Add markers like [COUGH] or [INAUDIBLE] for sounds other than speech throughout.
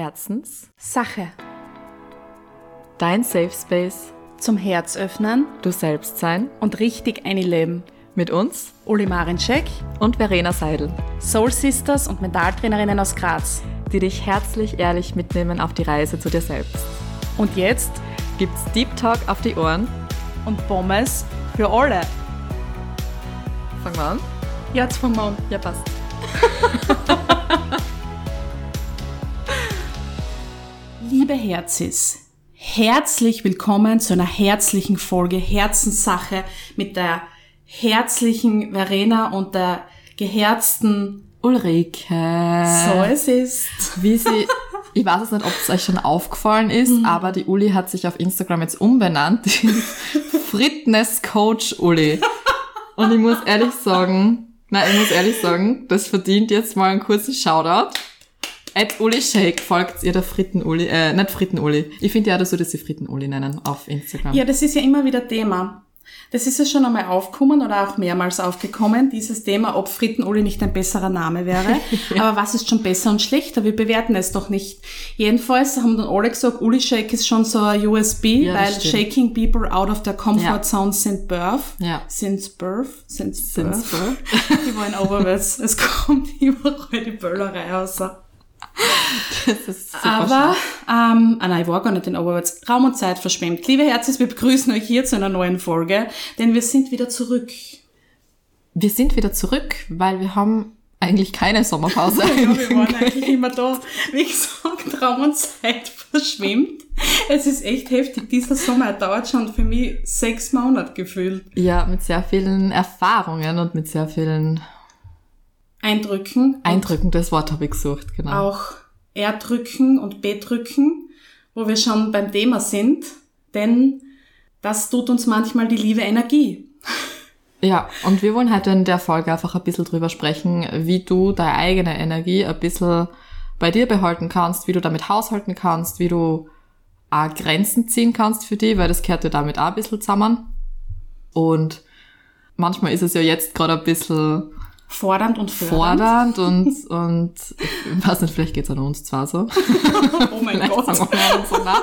Herzens, Sache. dein Safe Space, Zum Herz öffnen du selbst sein, und richtig einleben. mit uns Uli Marinczek, und Verena Seidel, Soul Sisters und Mentaltrainerinnen aus Graz. die dich herzlich ehrlich mitnehmen auf die Reise zu dir selbst. Und jetzt Gibt's Deep Talk auf die Ohren? und Pommes für alle. Fangen wir an? Jetzt vom Mond. Ja, passt. [LAUGHS] Liebe Herzis, herzlich willkommen zu einer herzlichen Folge Herzenssache mit der herzlichen Verena und der geherzten Ulrike. So es ist. Wie sie, ich weiß es nicht, ob es euch schon aufgefallen ist, aber die Uli hat sich auf Instagram jetzt umbenannt. Fitness Coach Uli. Und ich muss ehrlich sagen, nein, ich muss ehrlich sagen, das verdient jetzt mal einen kurzen Shoutout. At Uli Shake folgt ihr der Fritten-Uli, äh, nicht Fritten-Uli. Ich finde ja, dass du das die Fritten-Uli nennen auf Instagram. Ja, das ist ja immer wieder Thema. Das ist ja schon einmal aufgekommen oder auch mehrmals aufgekommen, dieses Thema, ob Fritten-Uli nicht ein besserer Name wäre. [LAUGHS] Aber was ist schon besser und schlechter? Wir bewerten es doch nicht. Jedenfalls haben dann alle gesagt, Uli Shake ist schon so ein USB, Ja, weil stimmt. shaking people out of their comfort Ja. zone since birth. Ja. Since birth? Since, Since birth. Ich war in Oberwärts. Es kommt überall [LAUGHS] die Böllerei raus. Das ist super Aber, ähm, ah nein, ich war gar nicht in Oberwärts. Raum und Zeit verschwemmt. Liebe Herzens, wir begrüßen euch hier zu einer neuen Folge, denn wir sind wieder zurück. Wir sind wieder zurück, weil wir haben eigentlich keine Sommerpause. [LAUGHS] Ja, wir waren [LAUGHS] eigentlich immer da. Wie gesagt, Raum und Zeit verschwimmt. Es ist echt heftig. Dieser Sommer dauert schon für mich sechs Monate gefühlt. Ja, mit sehr vielen Erfahrungen und mit sehr vielen Eindrücken. Eindrücken. Das Wort habe ich gesucht, genau. Auch Erdrücken und Betrücken, wo wir schon beim Thema sind. Denn das tut uns manchmal die liebe Energie. Ja, und wir wollen heute in der Folge einfach ein bisschen drüber sprechen, wie du deine eigene Energie ein bisschen bei dir behalten kannst, wie du damit haushalten kannst, wie du auch Grenzen ziehen kannst für die, weil das gehört ja damit auch ein bisschen zusammen. Und manchmal ist es ja jetzt gerade ein bisschen Fordernd und fördernd. fordernd und, und ich weiß nicht, vielleicht geht's an uns zwar so. [LAUGHS] Oh mein Gott. so nach.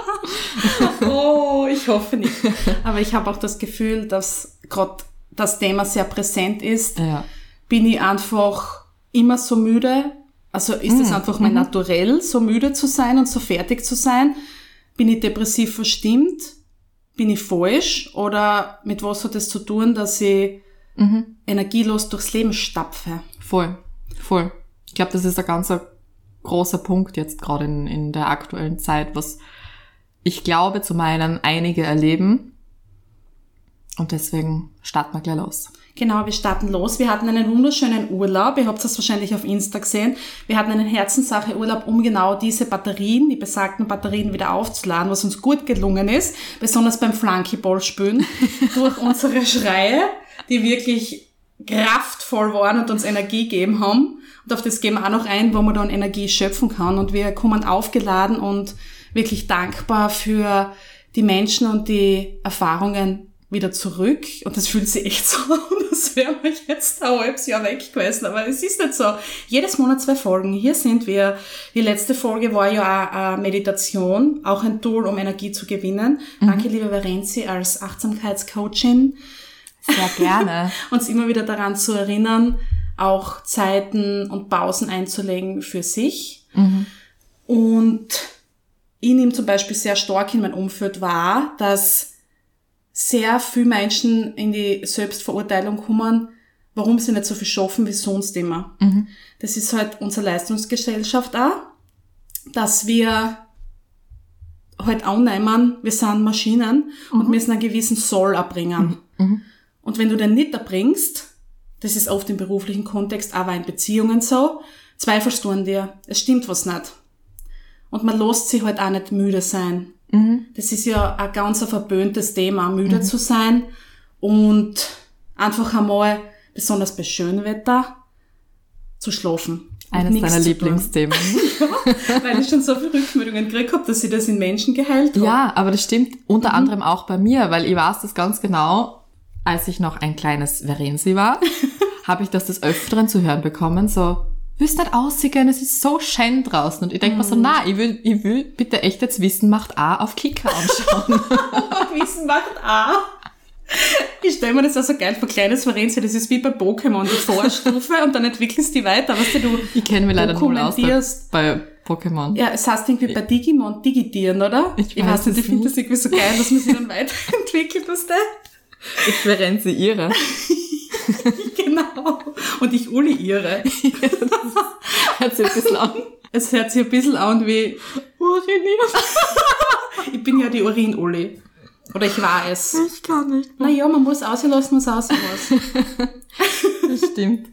Oh, ich hoffe nicht. Aber ich habe auch das Gefühl, dass gerade das Thema sehr präsent ist. Ja. Bin ich einfach immer so müde? Also ist es einfach mein Naturell, so müde zu sein und so fertig zu sein? Bin ich depressiv verstimmt? Bin ich falsch? Oder mit was hat es zu tun, dass ich energielos durchs Leben stapfe? Voll, voll. Ich glaube, das ist ein ganz großer Punkt jetzt gerade in, in der aktuellen Zeit, was ich glaube zu meinen einige erleben. Und deswegen starten wir gleich los. Genau, wir starten los. Wir hatten einen wunderschönen Urlaub. Ihr habt das wahrscheinlich auf Insta gesehen. Wir hatten einen Herzenssache-Urlaub, um genau diese Batterien, die besagten Batterien wieder aufzuladen, was uns gut gelungen ist, besonders beim Flunkyball spielen, [LAUGHS] durch unsere Schreie, die wirklich kraftvoll waren und uns Energie gegeben haben. Und auf das gehen wir auch noch ein, wo man dann Energie schöpfen kann. Und wir kommen aufgeladen und wirklich dankbar für die Menschen und die Erfahrungen wieder zurück. Und das fühlt sich echt so an, als wären wir jetzt ein halbes Jahr weg gewesen. Aber es ist nicht so. Jedes Monat zwei Folgen. Hier sind wir. Die letzte Folge war ja auch eine Meditation, auch ein Tool, um Energie zu gewinnen. Danke, liebe Verenzi, als Achtsamkeitscoachin Sehr gerne. [LAUGHS] uns immer wieder daran zu erinnern, auch Zeiten und Pausen einzulegen für sich. Und ich nehme zum Beispiel sehr stark in mein Umfeld wahr, dass sehr viele Menschen in die Selbstverurteilung kommen, warum sie nicht so viel schaffen wie sonst immer. Das ist halt unsere Leistungsgesellschaft auch, dass wir halt annehmen, wir sind Maschinen und müssen einen gewissen Soll erbringen. Und wenn du den nicht erbringst, das ist oft im beruflichen Kontext, aber in Beziehungen so, zweifelst du an dir. Es stimmt was nicht. Und man lässt sich halt auch nicht müde sein. Das ist ja ein ganz ein verböhntes Thema, müde zu sein und einfach einmal, besonders bei schönem Wetter, zu schlafen. Eines deiner. Lieblingsthemen. [LAUGHS] Weil ich schon so viele Rückmeldungen gekriegt habe, dass ich das in Menschen geheilt habe. Ja, aber das stimmt unter anderem auch bei mir, weil ich weiß das ganz genau, als ich noch ein kleines Verensi war, [LAUGHS] habe ich das des Öfteren zu hören bekommen, so, willst nicht aussehen, es ist so schön draußen. Und ich denk mir so, na, ich will, ich will bitte echt jetzt Wissen macht A auf Kicker anschauen. [LAUGHS] Wissen macht A. Ich stelle mir das auch so geil vor, kleines Vereins, das ist wie bei Pokémon, die Vorstufe und dann entwickelst du die weiter. Weißt du, du ich kenne mich leider nur aus bei Pokémon. Ja, es heißt irgendwie bei Digimon Digitieren, oder? Ich ich weiß nicht, ich finde das irgendwie so geil, dass man sich dann weiterentwickelt, weißt du? Ich ihre. [LAUGHS] Genau. Und ich Uli ihre. [LAUGHS] Hört sich ein bisschen an. Es hört sich ein bisschen an wie Urinieren. [LAUGHS] ich bin ja die Urin-Uli. Oder ich war es. Ich kann nicht. Naja, man muss auslassen, was auslassen muss. Das stimmt.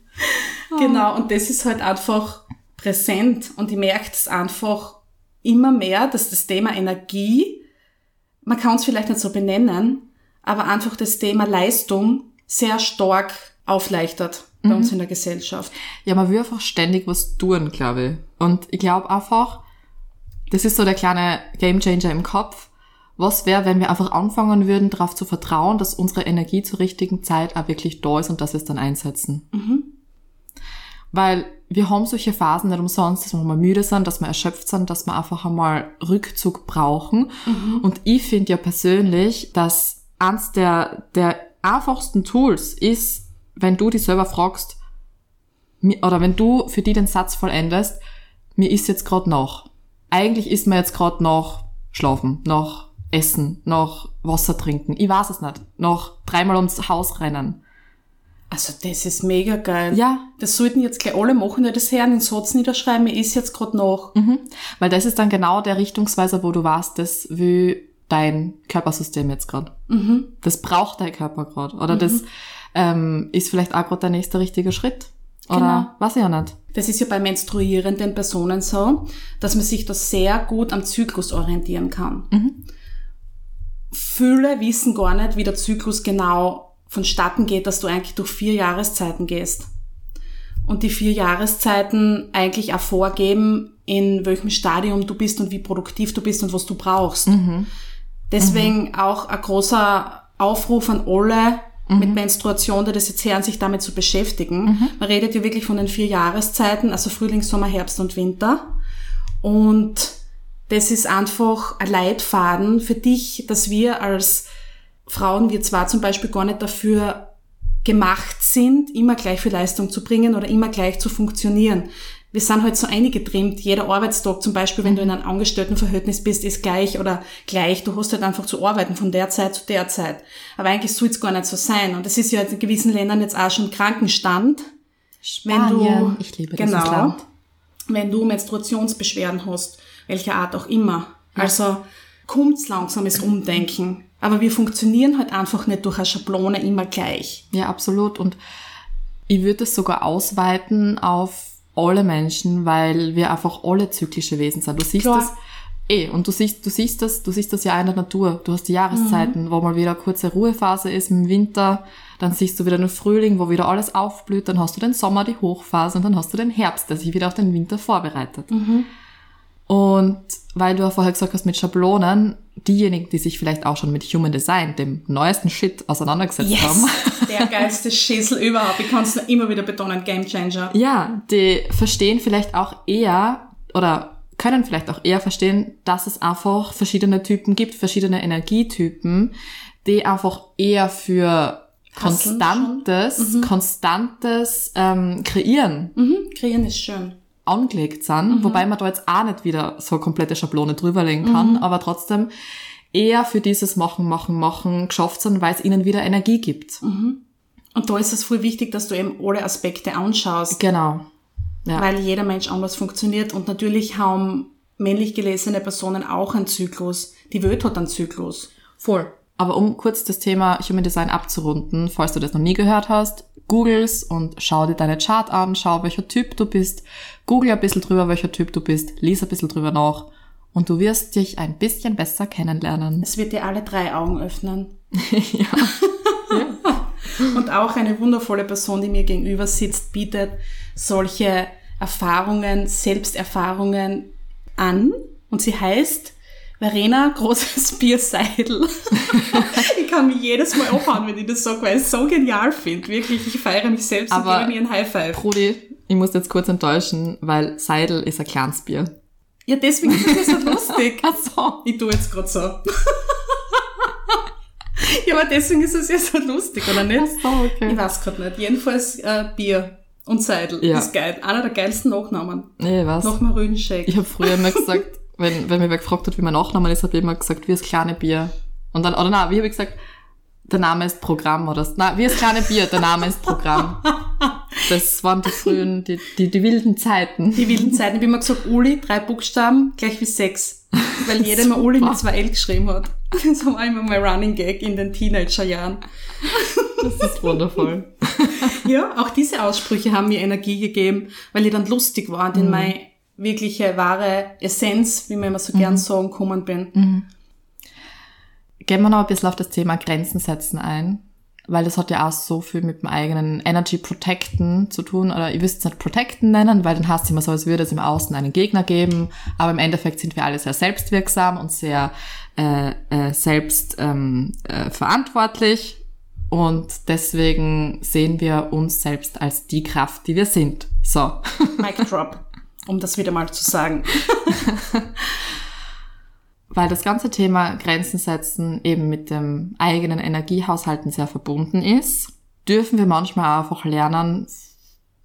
Genau, und das ist halt einfach präsent. Und ich merke es einfach immer mehr, dass das Thema Energie, man kann es vielleicht nicht so benennen, aber einfach das Thema Leistung sehr stark aufleichtert bei uns in der Gesellschaft. Ja, man will einfach ständig was tun, glaube ich. Und ich glaube einfach, das ist so der kleine Gamechanger im Kopf. Was wäre, wenn wir einfach anfangen würden, darauf zu vertrauen, dass unsere Energie zur richtigen Zeit auch wirklich da ist und dass wir es dann einsetzen? Weil wir haben solche Phasen nicht umsonst, dass wir mal müde sind, dass wir erschöpft sind, dass wir einfach einmal Rückzug brauchen. Und ich finde ja persönlich, dass eins der, der einfachsten Tools ist, wenn du dich selber fragst, oder wenn du für die den Satz vollendest, mir ist jetzt gerade noch. Eigentlich ist mir jetzt gerade noch schlafen, noch essen, noch Wasser trinken. Ich weiß es nicht. Noch dreimal ums Haus rennen. Also das ist mega geil. Ja. Das sollten jetzt gleich alle machen, die das hören, den Satz niederschreiben, mir ist jetzt gerade noch. Weil das ist dann genau der Richtungsweiser, wo du weißt, das will dein Körpersystem jetzt gerade. Das braucht dein Körper gerade. Oder das ähm, ist vielleicht auch gerade der nächste richtige Schritt. Oder Genau. weiß ich ja nicht. Das ist ja bei menstruierenden Personen so, dass man sich da sehr gut am Zyklus orientieren kann. Viele wissen gar nicht, wie der Zyklus genau vonstatten geht, dass du eigentlich durch vier Jahreszeiten gehst. Und die vier Jahreszeiten eigentlich auch vorgeben, in welchem Stadium du bist und wie produktiv du bist und was du brauchst. Deswegen auch ein großer Aufruf an alle mit Menstruation, die das jetzt hören, sich damit zu beschäftigen. Man redet ja wirklich von den vier Jahreszeiten, also Frühling, Sommer, Herbst und Winter. Und das ist einfach ein Leitfaden für dich, dass wir als Frauen, wir zwar zum Beispiel gar nicht dafür gemacht sind, immer gleich viel Leistung zu bringen oder immer gleich zu funktionieren. Wir sind halt so eingetrimmt. Jeder Arbeitstag zum Beispiel, wenn du in einem Angestelltenverhältnis bist, ist gleich oder gleich. Du hast halt einfach zu arbeiten von der Zeit zu der Zeit. Aber eigentlich soll es gar nicht so sein. Und das ist ja in gewissen Ländern jetzt auch schon Krankenstand. Wenn du, Spanien. Ich liebe dieses genau, Land. wenn du Menstruationsbeschwerden hast, welcher Art auch immer. Also kommt's langsames Umdenken. Aber wir funktionieren halt einfach nicht durch eine Schablone immer gleich. Ja, absolut. Und ich würde es sogar ausweiten auf alle Menschen, weil wir einfach alle zyklische Wesen sind. Du siehst Klar. das eh und du siehst, du siehst das, du siehst das ja in der Natur. Du hast die Jahreszeiten, wo mal wieder eine kurze Ruhephase ist im Winter, dann siehst du wieder den Frühling, wo wieder alles aufblüht, dann hast du den Sommer, die Hochphase und dann hast du den Herbst, der sich wieder auf den Winter vorbereitet. Und weil du ja vorher gesagt hast mit Schablonen, diejenigen, die sich vielleicht auch schon mit Human Design, dem neuesten Shit, auseinandergesetzt haben, [LAUGHS] Der geilste Schäsel überhaupt. Ich kann es immer wieder betonen, Game Changer. Ja, die verstehen vielleicht auch eher oder können vielleicht auch eher verstehen, dass es einfach verschiedene Typen gibt, verschiedene Energietypen, die einfach eher für konstantes, konstantes ähm, Kreieren. Mhm, kreieren ist schön. Angelegt sind, wobei man da jetzt auch nicht wieder so komplette Schablone drüberlegen kann, aber trotzdem eher für dieses Machen, Machen, Machen geschafft sind, weil es ihnen wieder Energie gibt. Und da ist es voll wichtig, dass du eben alle Aspekte anschaust. Genau. Ja. weil jeder Mensch anders funktioniert und natürlich haben männlich gelesene Personen auch einen Zyklus. Die Welt hat einen Zyklus. Voll. Aber um kurz das Thema Human Design abzurunden, falls du das noch nie gehört hast, googles und schau dir deine Chart an, schau, welcher Typ du bist, google ein bisschen drüber, welcher Typ du bist, lies ein bisschen drüber nach und du wirst dich ein bisschen besser kennenlernen. Es wird dir alle drei Augen öffnen. [LAUGHS] [LAUGHS] Und auch eine wundervolle Person, die mir gegenüber sitzt, bietet solche Erfahrungen, Selbsterfahrungen an. Und sie heißt Verena [LAUGHS] Großes Bierseidel. ich kann mich jedes Mal abhauen, wenn ich das sage, weil ich es so genial finde. Wirklich, ich feiere mich selbst Aber- und gebe mir ein High Five. Brudi, Ich muss jetzt kurz enttäuschen, weil Seidel ist ein kleines Bier. Ja, deswegen ist das so [LAUGHS] lustig. Ach so. Ich tue jetzt gerade so. [LAUGHS] ja, aber deswegen ist es ja so lustig, oder nicht? Ach so, okay. Ich weiß gerade nicht. Jedenfalls äh, Bier und Seidel Ja. ist geil. Einer der geilsten Nachnamen. Nee, was? Nach dem Rüdenshake. Ich habe früher immer gesagt, wenn, wenn mir wer gefragt hat, wie mein Nachname ist, habe ich immer gesagt, wie das kleine Bier. Und dann, oder nein, wie habe ich gesagt, der Name ist Programm oder. Nein, wie das kleine Bier, der Name ist Programm. [LAUGHS] Das waren die frühen, die, die, die wilden Zeiten. Die wilden Zeiten. Ich habe immer gesagt, Uli, drei Buchstaben, gleich wie sechs. Weil jeder immer Uli mit zwei L geschrieben hat. Das war immer mein Running Gag in den Teenagerjahren. Das ist wundervoll. Ja, auch diese Aussprüche haben mir Energie gegeben, weil ich dann lustig war und in meine wirkliche, wahre Essenz, wie man immer so gern sagen, gekommen bin. Gehen wir noch ein bisschen auf das Thema Grenzen setzen ein, weil das hat ja auch so viel mit dem eigenen Energy Protecten zu tun, oder ihr wisst es nicht Protecten nennen, weil dann heißt es immer so, als würde es im Außen einen Gegner geben, aber im Endeffekt sind wir alle sehr selbstwirksam und sehr äh, äh, selbst ähm, äh, verantwortlich und deswegen sehen wir uns selbst als die Kraft, die wir sind. So. Mic drop, um das wieder mal zu sagen. [LAUGHS] weil das ganze Thema Grenzen setzen eben mit dem eigenen Energiehaushalten sehr verbunden ist, dürfen wir manchmal einfach lernen,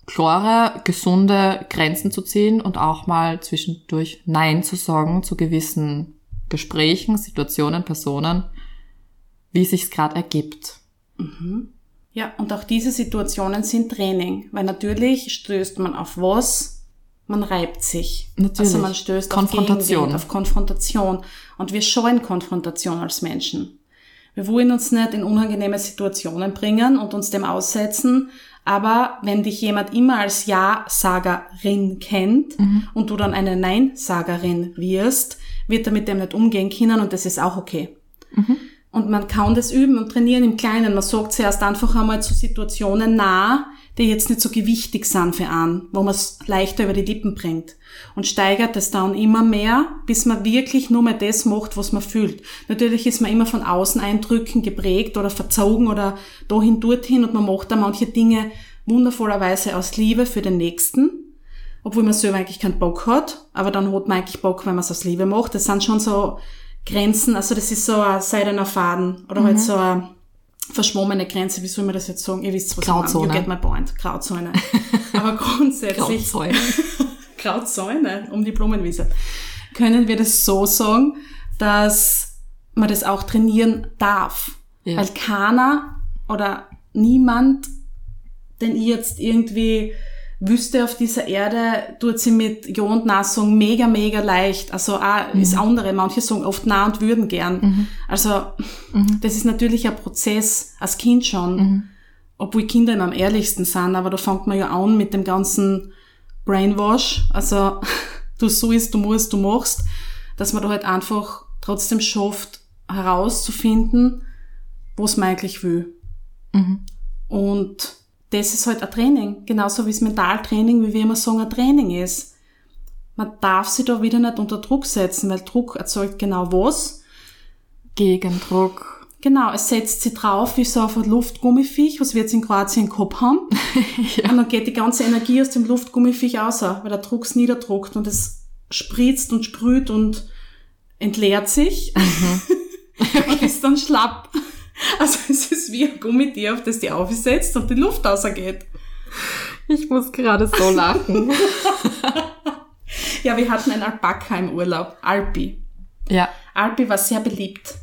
klare, gesunde Grenzen zu ziehen und auch mal zwischendurch Nein zu sagen zu gewissen Gesprächen, Situationen, Personen, wie es sich gerade ergibt. Ja, und auch diese Situationen sind Training, weil natürlich stößt man auf was? Man reibt sich. Natürlich. Also man stößt Konfrontation. auf auf Konfrontation. Und wir scheuen Konfrontation als Menschen. Wir wollen uns nicht in unangenehme Situationen bringen und uns dem aussetzen. Aber wenn dich jemand immer als Ja-Sagerin kennt und du dann eine Nein-Sagerin wirst, wird er mit dem nicht umgehen können und das ist auch okay. Und man kann das üben und trainieren im Kleinen. Man sagt zuerst einfach einmal zu Situationen nah, die jetzt nicht so gewichtig sind für einen, wo man es leichter über die Lippen bringt. Und steigert es dann immer mehr, bis man wirklich nur mehr das macht, was man fühlt. Natürlich ist man immer von Außeneindrücken geprägt oder verzogen oder dahin, dorthin und man macht da manche Dinge wundervollerweise aus Liebe für den Nächsten obwohl man selber eigentlich keinen Bock hat, aber dann hat man eigentlich Bock, wenn man es aus Liebe macht. Das sind schon so Grenzen, also das ist so ein seidener Faden oder halt so eine verschwommene Grenze, wie soll man das jetzt sagen? Ihr wisst, was Grauzone. ich meine. You get my point. Grauzone. [LAUGHS] aber grundsätzlich, Grauzäune. [LAUGHS] Grauzäune um die Blumenwiese, können wir das so sagen, dass man das auch trainieren darf. Ja. Weil keiner oder niemand, den ich jetzt irgendwie wüsste auf dieser Erde, tut sie mit Ja und Na sagen mega, mega leicht. Also auch ist andere. Manche sagen oft Na und würden gern. Also das ist natürlich ein Prozess, als Kind schon. Obwohl Kinder immer am ehrlichsten sind, aber da fängt man ja an mit dem ganzen Brainwash. Also [LAUGHS] du sollst, du musst, du machst, dass man da halt einfach trotzdem schafft, herauszufinden, was man eigentlich will. Und das ist halt ein Training, genauso wie es Mentaltraining, wie wir immer sagen, ein Training ist. Man darf sich da wieder nicht unter Druck setzen, weil Druck erzeugt genau was. Gegendruck. Genau, es setzt sie drauf wie so auf ein Luftgummifiech, was wir jetzt in Kroatien gehabt haben. [LAUGHS] Und dann geht die ganze Energie aus dem Luftgummifiech raus, weil der Druck es niederdruckt und es spritzt und sprüht und entleert sich [LAUGHS] und ist dann schlapp. [LAUGHS] Also es ist wie ein Gummitier, auf das die aufsetzt und die Luft rausgeht. Ich muss gerade so lachen. [LAUGHS] Ja, wir hatten einen Alpaka im Urlaub, Alpi. ja. Alpi war sehr beliebt.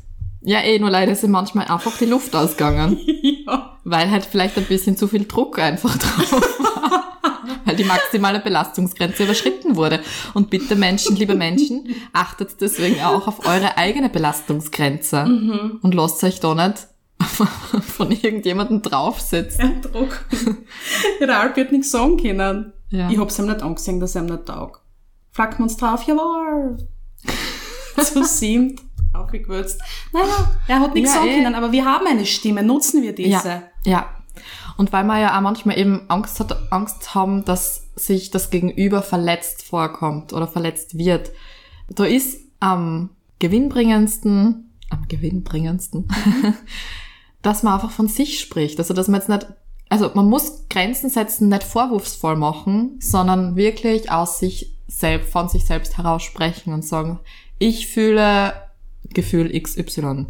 Ja, eh, nur leider ihm manchmal einfach die Luft ausgegangen. [LAUGHS] ja. Weil halt vielleicht ein bisschen zu viel Druck einfach drauf war. Weil die maximale Belastungsgrenze überschritten wurde. Und bitte Menschen, liebe Menschen, achtet deswegen auch auf eure eigene Belastungsgrenze. Und lasst euch da nicht [LAUGHS] von irgendjemandem draufsetzen. Ja, Druck. ja, der Alpi hat nichts sagen können. Ja. Ich hab's ihm nicht angesehen, dass er ihm nicht taugt. Fragt man uns drauf, jawohl. [LAUGHS] Zu siebt, aufgewürzt. Naja, er hat nichts Ja, sagen eh. können, aber wir haben eine Stimme, nutzen wir diese. Ja, ja. Und weil wir ja auch manchmal eben Angst, hat, Angst haben, dass sich das Gegenüber verletzt vorkommt oder verletzt wird. Da ist am gewinnbringendsten, am gewinnbringendsten, [LAUGHS] dass man einfach von sich spricht. Also, dass man jetzt nicht also man muss Grenzen setzen, nicht vorwurfsvoll machen, sondern wirklich aus sich selbst, von sich selbst heraus sprechen und sagen, ich fühle Gefühl XY.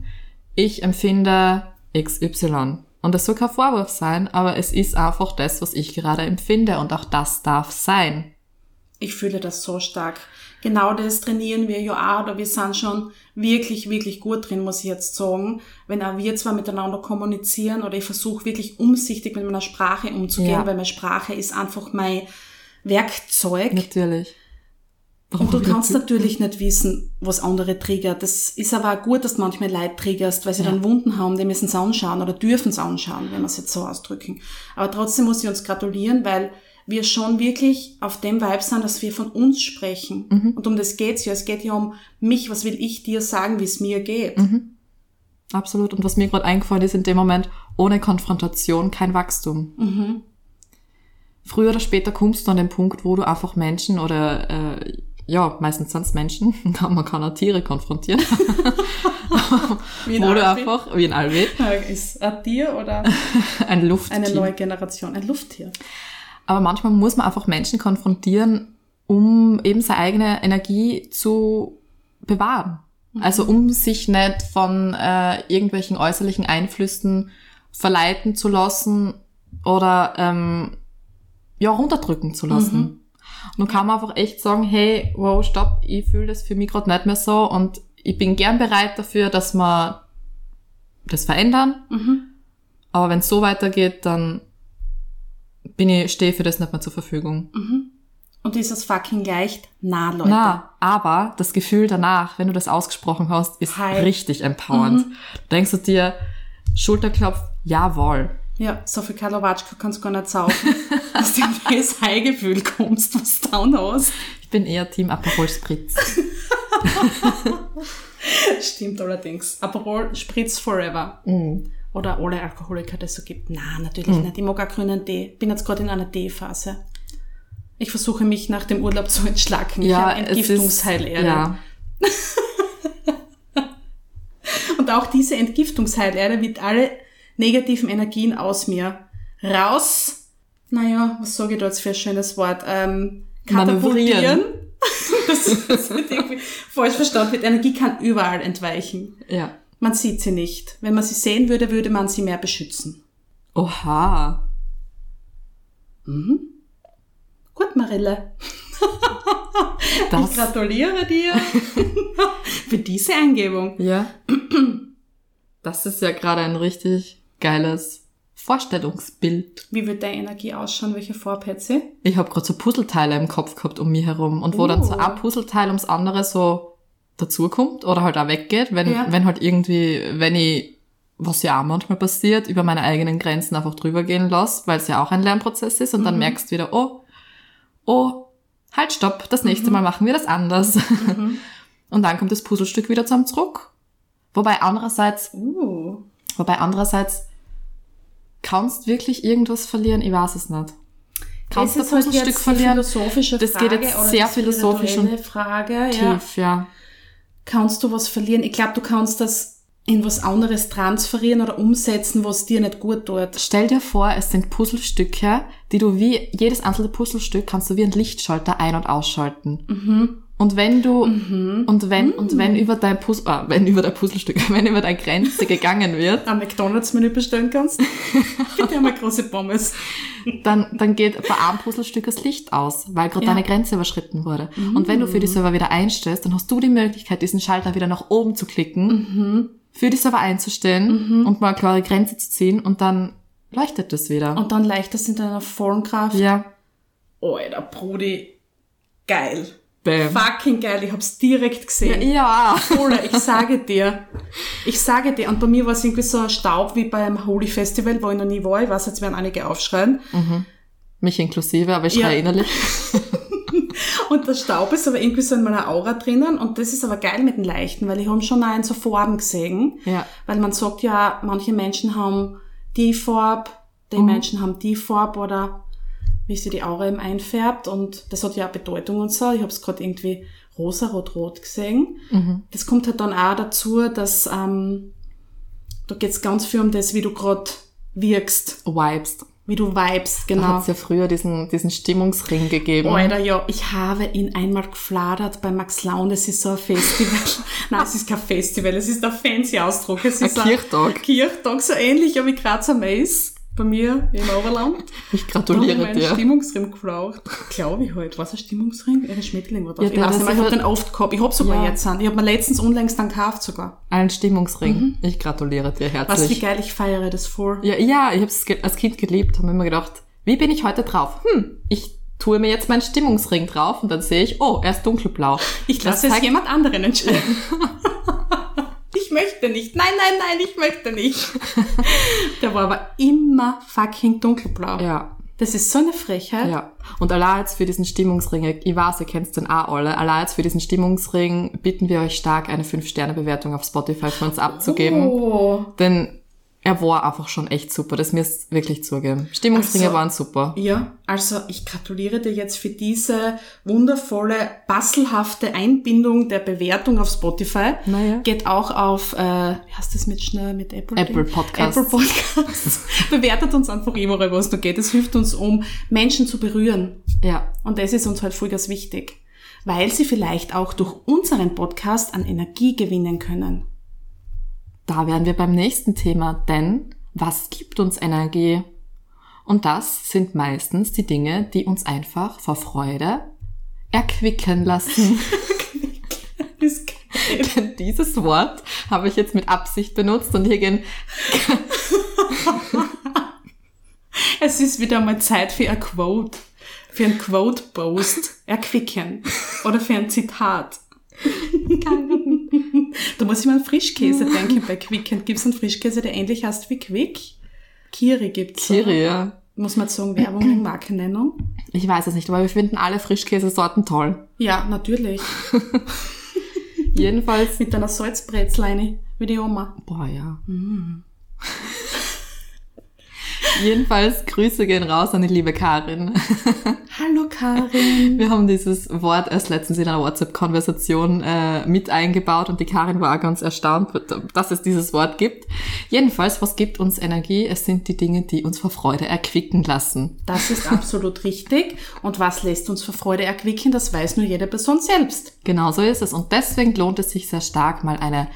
Ich empfinde XY. Und das soll kein Vorwurf sein, aber es ist einfach das, was ich gerade empfinde und auch das darf sein. Ich fühle das so stark. Genau das trainieren wir ja auch, oder wir sind schon wirklich, wirklich gut drin, muss ich jetzt sagen. Wenn auch wir zwar miteinander kommunizieren oder ich versuche wirklich umsichtig mit meiner Sprache umzugehen, ja. weil meine Sprache ist einfach mein Werkzeug. Natürlich. Warum und du kannst natürlich nicht wissen, was andere triggert. Das ist aber auch gut, dass du manchmal Leid triggerst, weil sie ja. dann Wunden haben, die müssen es anschauen oder dürfen es anschauen, wenn wir es jetzt so ausdrücken. Aber trotzdem muss ich uns gratulieren, weil wir schon wirklich auf dem Vibe sind, dass wir von uns sprechen. Mhm. Und um das geht's ja. Es geht ja um mich, was will ich dir sagen, wie es mir geht. Mhm. Absolut. Und was mir gerade eingefallen ist in dem Moment, ohne Konfrontation kein Wachstum. Mhm. Früher oder später kommst du an den Punkt, wo du einfach Menschen oder äh, ja, meistens es Menschen, man kann auch Tiere konfrontieren. [LAUGHS] wie ein [LAUGHS] oder einfach, wie ein Alvin. Ist ein Tier oder [LAUGHS] ein Lufttier? Eine neue Generation, ein Lufttier. Aber manchmal muss man einfach Menschen konfrontieren, um eben seine eigene Energie zu bewahren. Mhm. Also um sich nicht von äh, irgendwelchen äußerlichen Einflüssen verleiten zu lassen oder ähm, ja runterdrücken zu lassen. Mhm. Und dann kann man einfach echt sagen, hey, wow, stopp, ich fühle das für mich gerade nicht mehr so und ich bin gern bereit dafür, dass wir das verändern. Mhm. Aber wenn es so weitergeht, dann bin ich, stehe für das nicht mehr zur Verfügung. Mhm. Und ist es fucking leicht? Na, Leute. Na, aber das Gefühl danach, wenn du das ausgesprochen hast, ist Hi. richtig empowernd. Mhm. denkst du dir, Schulterklopf, jawohl. Ja, so viel Kalowatschka kannst du gar nicht saufen, [LAUGHS] dass du in das High-Gefühl kommst, was du down hast. Ich bin eher Team Aperol Spritz. [LAUGHS] Stimmt allerdings. Aperol Spritz forever. Mhm. Oder alle Alkoholiker, das so gibt. Na, natürlich mhm. nicht. Ich mag auch grünen Tee. Bin jetzt gerade in einer Teephase. Ich versuche mich nach dem Urlaub zu entschlacken. Ja, ich habe Entgiftungsheilerde. Ja. [LAUGHS] Und auch diese Entgiftungsheilerde wird alle negativen Energien aus mir raus. Naja, was sage ich da jetzt für ein schönes Wort? Ähm, katapultieren. [LAUGHS] das ist irgendwie falsch verstanden wird. Energie kann überall entweichen. Ja. Man sieht sie nicht. Wenn man sie sehen würde, würde man sie mehr beschützen. Oha. Mhm. Gut, Marille. Das. Ich gratuliere dir [LAUGHS] für diese Eingebung. Ja. Das ist ja gerade ein richtig geiles Vorstellungsbild. Wie wird deine Energie ausschauen? Welche Farbe hat sie? Ich habe gerade so Puzzleteile im Kopf gehabt um mich herum und wo uh. dann so oh. ein Puzzleteil ums andere so dazukommt oder halt auch weggeht, wenn, ja. wenn halt irgendwie, wenn ich, was ja auch manchmal passiert, über meine eigenen Grenzen einfach drüber gehen lasse, weil es ja auch ein Lernprozess ist und mhm. dann merkst du wieder, oh, oh, halt stopp, das nächste mhm. Mal machen wir das anders. Mhm. [LAUGHS] und dann kommt das Puzzlestück wieder zusammen zurück. Wobei andererseits, uh. wobei andererseits kannst wirklich irgendwas verlieren? Ich weiß es nicht. Kannst du ein halt Puzzlestück verlieren? Philosophische das geht jetzt sehr philosophisch und Frage, tief, ja. Kannst du was verlieren? Ich glaube, du kannst das in was anderes transferieren oder umsetzen, was dir nicht gut tut. Stell dir vor, es sind Puzzlestücke, die du wie jedes einzelne Puzzlestück kannst du wie ein Lichtschalter ein- und ausschalten. Mhm. Und wenn du, mhm. und wenn, mhm. und wenn über dein Puzzle, ah, wenn über dein Puzzlestück, [LAUGHS] wenn über deine Grenze gegangen wird. Am McDonalds-Menü bestellen kannst. [LAUGHS] Bitte einmal große Pommes. Dann, dann geht bei einem Puzzlestück das Licht aus, weil gerade ja. deine Grenze überschritten wurde. Mhm. Und wenn du für die Server wieder einstellst, dann hast du die Möglichkeit, diesen Schalter wieder nach oben zu klicken, mhm. für die Server einzustellen mhm. und mal eine klare Grenze zu ziehen und dann leuchtet das wieder. Und dann leicht das in deiner Formkraft. Ja. Alter, Brudi. Geil. Bam. Fucking geil, ich hab's direkt gesehen. Ja. Oder ich sage dir. Ich sage dir, und bei mir war es irgendwie so ein Staub wie beim Holy Festival, wo ich noch nie war. Ich weiß, jetzt werden einige aufschreien. Mhm. Mich inklusive, aber ich schreie ja. innerlich. [LAUGHS] [LAUGHS] und der Staub ist aber irgendwie so in meiner Aura drinnen und das ist aber geil mit den Leichten, weil ich habe schon in so Farben gesehen. Ja. Weil man sagt ja, manche Menschen haben die Farbe, die mhm. Menschen haben die Farbe oder wie sie die Aura eben einfärbt und das hat ja auch Bedeutung und so. Ich habe es gerade irgendwie rosa, rot, rot gesehen. Mhm. Das kommt halt dann auch dazu, dass ähm, da geht's ganz viel um das, wie du gerade wirkst. Vibest. Wie du vibest, Da genau. hat's ja früher diesen, diesen Stimmungsring gegeben. Alter, ja, ich habe ihn einmal gefladert bei Max Laune. Es ist so ein Festival. [LAUGHS] Nein, es ist kein Festival, es ist ein fancy Ausdruck. Es ist Ein Kirchtag. Kirchtag, so ähnlich wie Grazer Mais bei mir im Oberland. [LAUGHS] Ich Da habe ich gratuliere dir. Stimmungsring gebraucht. Glaube ich halt. Was ein Stimmungsring? Ein Schmetterling war drauf. Ja, ich weiß nicht ich habe ist den oft gehabt. Ich habe sogar Ja. jetzt einen. Ich habe mir letztens unlängst dann gekauft sogar. Einen Stimmungsring. Ich gratuliere dir Was, wie herzlich. geil, ich feiere das vor. Ja, ja, ich habe es als Kind geliebt, habe mir immer gedacht, wie bin ich heute drauf? Hm, ich tue mir jetzt meinen Stimmungsring drauf und dann sehe ich, oh, er ist dunkelblau. Ich lasse es jemand anderen entscheiden. [LAUGHS] ich möchte nicht. Nein, nein, nein, ich möchte nicht. [LAUGHS] Der war aber immer fucking dunkelblau. Ja, Das ist so eine Frechheit. ja. Und allein jetzt für diesen Stimmungsring, ich weiß, ihr kennt den auch alle, allein jetzt für diesen Stimmungsring bitten wir euch stark, eine 5-Sterne-Bewertung auf Spotify für uns abzugeben. Oh. Denn er war einfach schon echt super, das ihr wirklich zugeben. Stimmungsringe Also- waren super. Ja, also ich gratuliere dir jetzt für diese wundervolle, bastelhafte Einbindung der Bewertung auf Spotify. Naja. Geht auch auf, äh, wie heißt das mit schnell, mit Apple? Apple? Podcasts. Apple Podcasts. [LAUGHS] Bewertet uns einfach überall, wo es nur geht. Es hilft uns, um Menschen zu berühren. Ja, Und das ist uns halt voll ganz wichtig. Weil sie vielleicht auch durch unseren Podcast an Energie gewinnen können. Da wären wir beim nächsten Thema, denn was gibt uns Energie? Und das sind meistens die Dinge, die uns einfach vor Freude erquicken lassen. [LAUGHS] Denn dieses Wort habe ich jetzt mit Absicht benutzt und hier gehen [LAUGHS] Es ist wieder mal Zeit für ein Quote. Für ein Quote-Post. Erquicken. Oder für ein Zitat. Da muss ich mal an Frischkäse denken bei Quicken. Gibt es einen Frischkäse, der ähnlich heißt wie Quick? Kiri gibt's. oder? Kiri, ja. Muss man sagen, Werbung in Markennennung? Ich weiß es nicht, aber wir finden alle Frischkäsesorten toll. Ja, natürlich. [LAUGHS] Jedenfalls, Mit einer Salzbrezleine, wie die Oma. boah, ja. Jedenfalls Grüße gehen raus an die liebe Karin. [LAUGHS] Hallo Karin. Wir haben dieses Wort erst letztens in einer WhatsApp-Konversation äh, mit eingebaut und die Karin war ganz erstaunt, dass es dieses Wort gibt. Jedenfalls, was gibt uns Energie? Es sind die Dinge, die uns vor Freude erquicken lassen. Das ist absolut richtig. Und was lässt uns vor Freude erquicken, das weiß nur jede Person selbst. Genau so ist es. Und deswegen lohnt es sich sehr stark, mal eine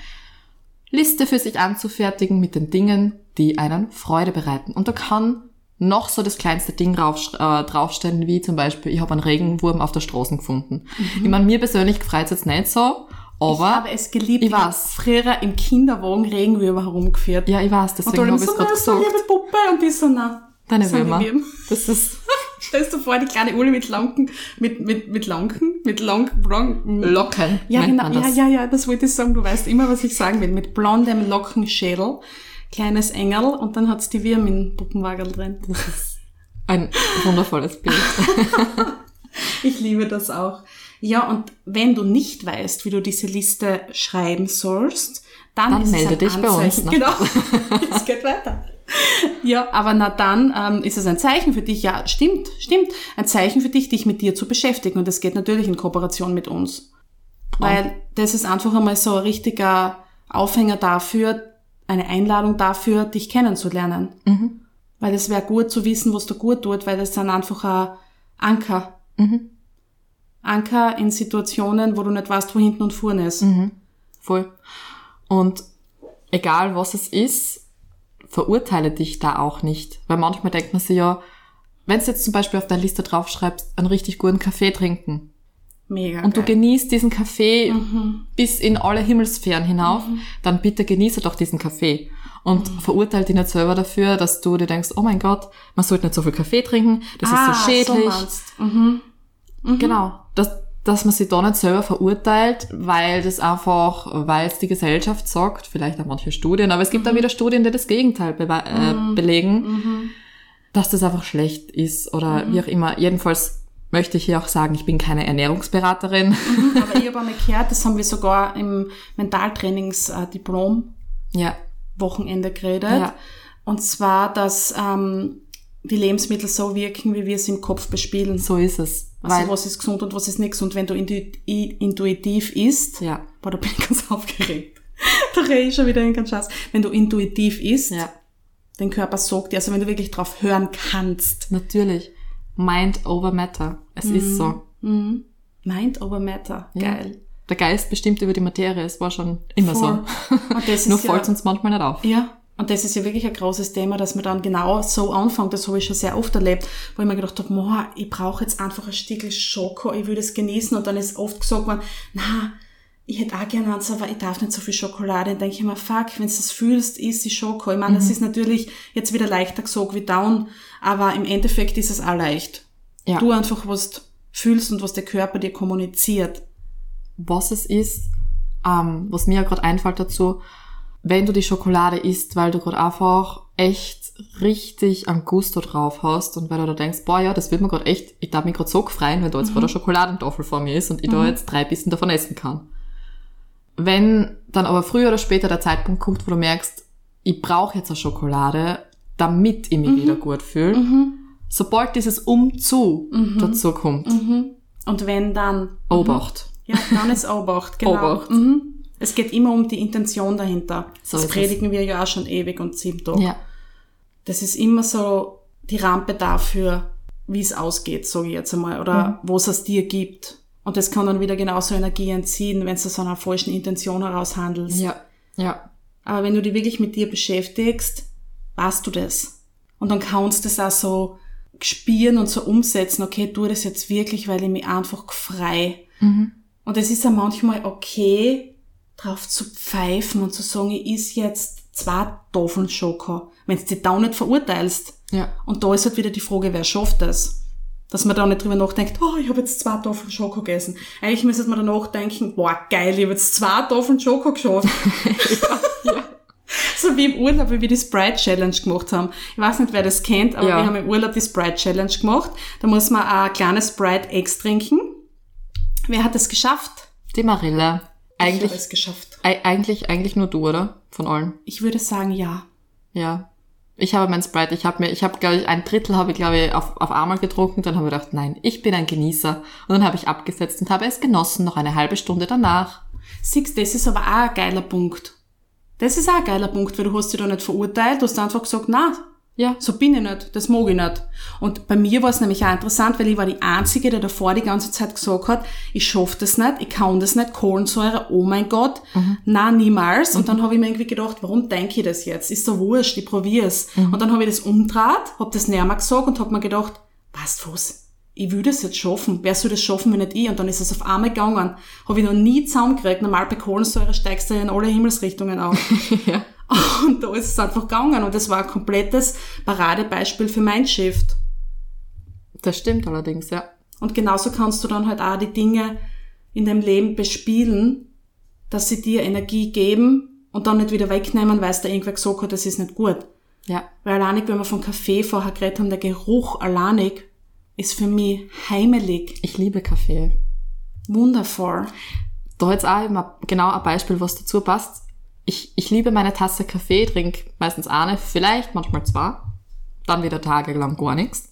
Liste für sich anzufertigen mit den Dingen, die einen Freude bereiten. Und da kann noch so das kleinste Ding drauf, äh, draufstellen, wie zum Beispiel, ich habe einen Regenwurm auf der Straße gefunden. Ich meine, mir persönlich freut es jetzt nicht so, aber ich habe es geliebt. ich weiß. Früher im Kinderwagen Regenwürmer herumgeführt. ja, ich weiß, und deswegen habe ich so, es gerade na, so gesagt. liebe Puppe. Und die so, na. Deine. Würmer. Das ist Stellst du vor, die kleine Uli mit Lanken, mit, mit, mit Lanken, mit Lang, Lang, Locken, Ja, genau, ja, das. ja, ja, das wollte ich sagen. Du weißt immer, was ich sagen will. Mit blondem Lockenschädel, kleines Engel und dann hat's die Wirm in Puppenwagel drin. Ein wundervolles Bild. [LAUGHS] Ich liebe das auch. Ja, und wenn du nicht weißt, wie du diese Liste schreiben sollst, dann, Dann ist melde dich bei uns, Anzeichen. ne? Genau. [LAUGHS] es geht weiter. [LAUGHS] Ja, aber na dann ähm, ist es ein Zeichen für dich. Ja, stimmt, stimmt. Ein Zeichen für dich, dich mit dir zu beschäftigen. Und das geht natürlich in Kooperation mit uns. Weil das ist einfach einmal so ein richtiger Aufhänger dafür, eine Einladung dafür, dich kennenzulernen. Mhm. Weil es wäre gut zu wissen, was dir gut tut, weil das sind einfach ein Anker. Mhm. Anker in Situationen, wo du nicht weißt, wo hinten und vorne ist. Mhm. Voll. Und egal was es ist, verurteile dich da auch nicht. Weil manchmal denkt man sich ja, wenn du jetzt zum Beispiel auf der Liste draufschreibst, einen richtig guten Kaffee trinken Mega. und du geil. genießt diesen Kaffee bis in alle Himmelsphären hinauf, dann bitte genieße doch diesen Kaffee. Und verurteile dich nicht selber dafür, dass du dir denkst, oh mein Gott, man sollte nicht so viel Kaffee trinken, das ah, ist so schädlich. meinst. Mhm. Genau. Dass, dass man sich da nicht selber verurteilt, weil das einfach, weil es die Gesellschaft sagt, vielleicht auch manche Studien, aber es gibt auch wieder Studien, die das Gegenteil bewe- äh, belegen, dass das einfach schlecht ist oder wie auch immer. Jedenfalls möchte ich hier auch sagen, ich bin keine Ernährungsberaterin. Aber ich [LAUGHS] habe einmal gehört, das haben wir sogar im Mentaltrainings-Diplom ja. Wochenende geredet. Ja. Und zwar, dass ähm, die Lebensmittel so wirken, wie wir es im Kopf bespielen. So ist es. Also weil, was ist gesund und was ist nicht gesund. Wenn du intuitiv isst, ja. boah, da bin ich [LAUGHS] ganz aufgeregt. da rede ich schon wieder in ganz Schatz. Wenn du intuitiv isst, Ja. den Körper sagt dir, also wenn du wirklich drauf hören kannst. Natürlich. Mind over Matter. Es ist so. Mind over Matter. Geil. Der Geist bestimmt über die Materie. Es war schon immer Voll. so. Und das [LAUGHS] Nur ja- fällt uns manchmal nicht auf. Ja, und das ist ja wirklich ein großes Thema, dass man dann genau so anfängt. Das habe ich schon sehr oft erlebt, wo ich mir gedacht habe, Moa, ich brauche jetzt einfach ein Stückchen Schoko, ich will das genießen. Und dann ist oft gesagt worden, na, ich hätte auch gerne eins, aber ich darf nicht so viel Schokolade. Dann denke ich mir, fuck, wenn du das fühlst, isst die Schoko. Ich meine, Mhm. das ist natürlich jetzt wieder leichter gesagt wie down, aber im Endeffekt ist es auch leicht. Ja. Du einfach, was du fühlst und was der Körper dir kommuniziert. was es ist, ähm, was mir gerade einfällt dazu, wenn du die Schokolade isst, weil du gerade einfach echt richtig am Gusto drauf hast und weil du da denkst, boah ja, das wird mir gerade echt, ich darf mich gerade so freuen, wenn da jetzt gerade eine Schokoladentafel vor mir ist und ich da jetzt drei Bissen davon essen kann. Wenn dann aber früher oder später der Zeitpunkt kommt, wo du merkst, ich brauche jetzt eine Schokolade, damit ich mich wieder gut fühle, sobald dieses Umzu dazu kommt, Und wenn dann Obacht. Ja, dann ist Obacht, [LAUGHS] genau. Obacht. Mhm. Es geht immer um die Intention dahinter. So das ist es. predigen wir ja auch schon ewig und sieben Tage. Ja. Das ist immer so die Rampe dafür, wie es ausgeht, sage ich jetzt einmal, oder Mhm. wo es aus dir gibt. Und das kann dann wieder genauso Energie entziehen, wenn du aus einer falschen Intention heraus handelst. Ja. Ja. Aber wenn du dich wirklich mit dir beschäftigst, weißt du das. Und dann kannst du das auch so spüren und so umsetzen, okay, tu das jetzt wirklich, weil ich mich einfach frei. Und es ist ja manchmal okay, drauf zu pfeifen und zu sagen, ich is jetzt zwei Tafeln Schoko, wenn du dich da nicht verurteilst. Ja. Und da ist halt wieder die Frage, wer schafft das? Dass man da nicht drüber nachdenkt, oh, ich habe jetzt zwei Tafeln Schoko gegessen. Eigentlich müsste man danach denken, boah, geil, ich habe jetzt zwei Tafeln Schoko geschafft. [LAUGHS] So wie im Urlaub, wie wir die Sprite Challenge gemacht haben. Ich weiß nicht, wer das kennt, aber Ja. wir haben im Urlaub die Sprite Challenge gemacht. Da muss man ein kleines Sprite Eggs trinken. Wer hat es geschafft? Die Ich Eigentlich, habe es geschafft. ei- eigentlich, eigentlich nur du, oder? Von allen. Ich würde sagen, ja. Ja. Ich habe mein Sprite, ich habe mir, ich habe, glaube ich, ein Drittel habe ich, glaube ich, auf, auf einmal getrunken, dann habe ich gedacht, nein, ich bin ein Genießer. Und dann habe ich abgesetzt und habe es genossen, noch eine halbe Stunde danach. Siehst, das ist aber auch ein geiler Punkt. Das ist auch ein geiler Punkt, weil du hast dich da nicht verurteilt, du hast einfach gesagt, na, Ja. so bin ich nicht, das mag ich nicht. Und bei mir war es nämlich auch interessant, weil ich war die Einzige, die davor die ganze Zeit gesagt hat, ich schaff das nicht, ich kann das nicht, Kohlensäure, oh mein Gott, na niemals. Und dann habe ich mir irgendwie gedacht, warum denke ich das jetzt? Ist so wurscht, ich probier's. Und dann habe ich das umdraht, habe das näher gesagt und habe mir gedacht, weißt was, ich will das jetzt schaffen. Wer soll das schaffen, wenn nicht ich? Und dann ist es auf einmal gegangen. Habe ich noch nie zusammengekriegt. Normal bei Kohlensäure steigst du ja in alle Himmelsrichtungen auf. [LAUGHS] ja. Und da ist es einfach gegangen. Und das war ein komplettes Paradebeispiel für Mindshift. Das stimmt allerdings, ja. Und genauso kannst du dann halt auch die Dinge in deinem Leben bespielen, dass sie dir Energie geben und dann nicht wieder wegnehmen, weil es da irgendwer gesagt hat, das ist nicht gut. Ja. Weil alleinig, wenn wir von Kaffee vorher geredet haben, der Geruch alleinig ist für mich heimelig, Ich liebe Kaffee. wundervoll. Da jetzt auch immer genau ein Beispiel, was dazu passt. Ich, ich liebe meine Tasse Kaffee, trinke meistens eine, vielleicht manchmal zwei, dann wieder tagelang gar nichts.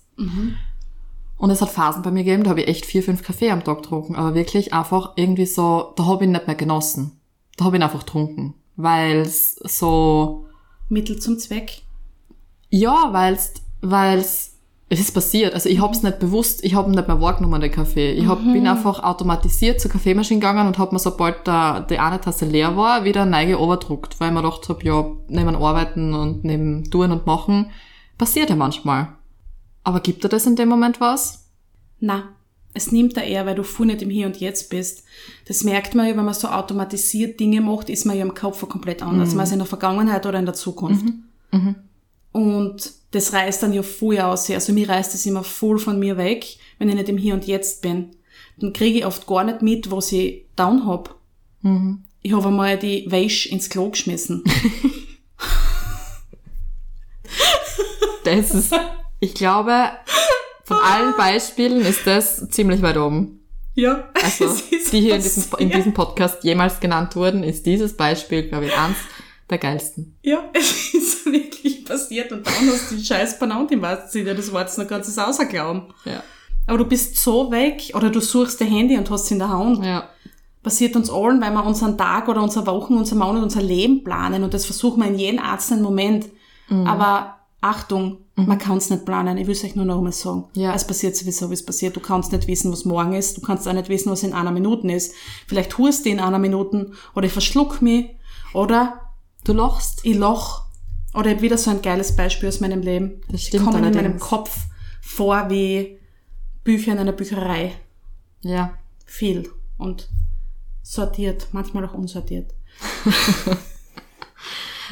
Und es hat Phasen bei mir gegeben, da habe ich echt vier, fünf Kaffee am Tag getrunken, aber wirklich einfach irgendwie so, da habe ich ihn nicht mehr genossen. Da habe ich ihn einfach getrunken, weil so, Mittel zum Zweck. ja, weil's, weil's, es ist passiert. Also ich hab's nicht bewusst, ich hab ihn nicht mehr wahrgenommen, den Kaffee. Ich hab, bin einfach automatisiert zur Kaffeemaschine gegangen und hab mir, sobald da die eine Tasse leer war, wieder neige overdruckt, weil ich mir gedacht hab, ja, neben Arbeiten und neben Tun und Machen, passiert ja manchmal. Aber gibt dir das in dem Moment was? Na, es nimmt da eher, weil du voll nicht im Hier und Jetzt bist. Das merkt man ja, wenn man so automatisiert Dinge macht, ist man ja im Kopf komplett anders. Man ist in der Vergangenheit oder in der Zukunft. Und das reißt dann ja voll aus. Also mir reißt das immer voll von mir weg, wenn ich nicht im Hier und Jetzt bin. Dann kriege ich oft gar nicht mit, was ich down hab. Ich habe einmal die Wäsche ins Klo geschmissen. [LAUGHS] Das ist, ich glaube, von allen Beispielen ist das ziemlich weit oben. Ja, Also, [LAUGHS] die hier in diesem, in diesem Podcast jemals genannt wurden, ist dieses Beispiel, glaube ich, eins der geilsten. Ja, [LAUGHS] es ist wirklich passiert und dann hast du die scheiß Banane im wahrsten Sinne des Wortes, dann kannst du es außer glauben. Ja. Aber du bist so weg oder du suchst dein Handy und hast es in der Hand. Ja. Passiert uns allen, weil wir unseren Tag oder unsere Wochen, unser Monat, unser Leben planen und das versuchen wir in jedem einzelnen Moment. Aber Achtung, man kann es nicht planen. Ich will es euch nur noch einmal sagen. Ja. Es passiert sowieso, wie es passiert. Du kannst nicht wissen, was morgen ist. Du kannst auch nicht wissen, was in einer Minute ist. Vielleicht hust du in einer Minute oder ich verschluck mich oder Du lachst. ich loch oder ich hab wieder so ein geiles Beispiel aus meinem Leben. Das Die stimmt kommen in meinem allerdings. Kopf vor wie Bücher in einer Bücherei. Ja. Viel und sortiert, manchmal auch unsortiert. [LAUGHS]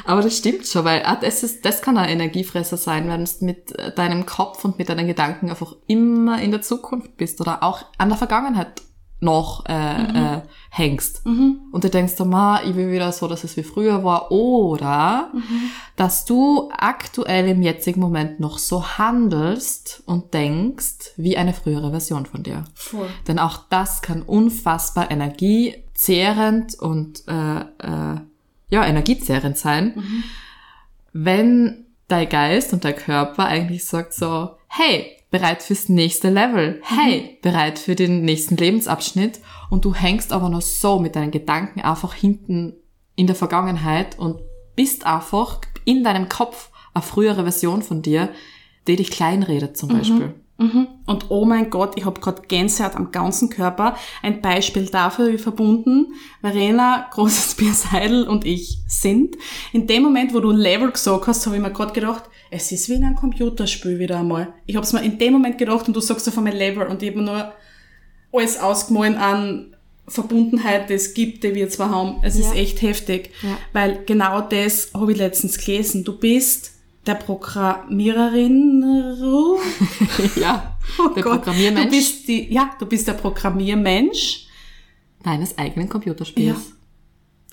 Aber das stimmt schon, weil ah, das, ist, das kann ein Energiefresser sein, wenn du mit deinem Kopf und mit deinen Gedanken einfach immer in der Zukunft bist oder auch an der Vergangenheit noch äh, äh, hängst. Und du denkst, oh, ma, ich will wieder so, dass es wie früher war. Oder dass du aktuell im jetzigen Moment noch so handelst und denkst wie eine frühere Version von dir. Voll. Denn auch das kann unfassbar energiezehrend und äh, äh, ja, energiezehrend sein, wenn dein Geist und dein Körper eigentlich sagt so, hey, bereit fürs nächste Level, hey, bereit für den nächsten Lebensabschnitt und du hängst aber noch so mit deinen Gedanken einfach hinten in der Vergangenheit und bist einfach in deinem Kopf eine frühere Version von dir, die dich kleinredet zum Beispiel. Mhm. Und oh mein Gott, ich habe gerade Gänsehaut am ganzen Körper. Ein Beispiel dafür, wie verbunden Verena, großes [LAUGHS] Bierseidel und ich sind. In dem Moment, wo du Level gesagt hast, habe ich mir gerade gedacht, es ist wie in einem Computerspiel wieder einmal. Ich habe es mir in dem Moment gedacht und du sagst auf einmal Level und ich habe mir nur alles ausgemalt an Verbundenheit, die es gibt, die wir zwar haben. Es ist Ja. echt heftig, Ja. weil genau das habe ich letztens gelesen. Du bist der Programmiererin, [LAUGHS] ja, Oh der Gott, Programmiermensch Du bist die, ja, du bist der Programmiermensch. deines eigenen Computerspiels. Ja.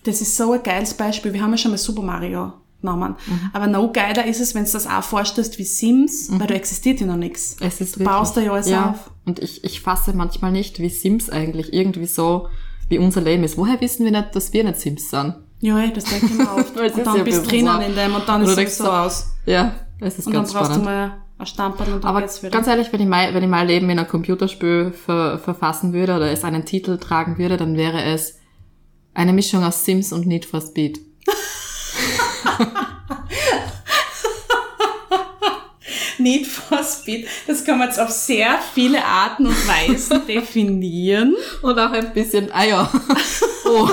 Das ist so ein geiles Beispiel. Wir haben ja schon mal Super Mario genommen. Aber noch geiler ist es, wenn du das auch vorstellst wie Sims, weil da existiert ja noch nichts. Es ist Du baust da ja alles ja. auf. Und ich, ich fasse manchmal nicht, wie Sims eigentlich irgendwie so wie unser Leben ist. Woher wissen wir nicht, dass wir nicht Sims sind? Ja, ey, das denke ich mir [LAUGHS] oft. Und dann ja bist du drinnen in dem und dann ist es so du- aus. Ja, es ist Und dann ganz brauchst spannend. du mal ein Stamperl und dann Aber geht's wieder. ganz ehrlich, wenn ich, mein, wenn ich mein Leben in ein Computerspiel ver, verfassen würde oder es einen Titel tragen würde, dann wäre es eine Mischung aus Sims und Need for Speed. [LAUGHS] [LAUGHS] Need for Speed, das kann man jetzt auf sehr viele Arten und Weisen [LAUGHS] definieren. Und auch ein bisschen, ah ja, [LAUGHS] oh.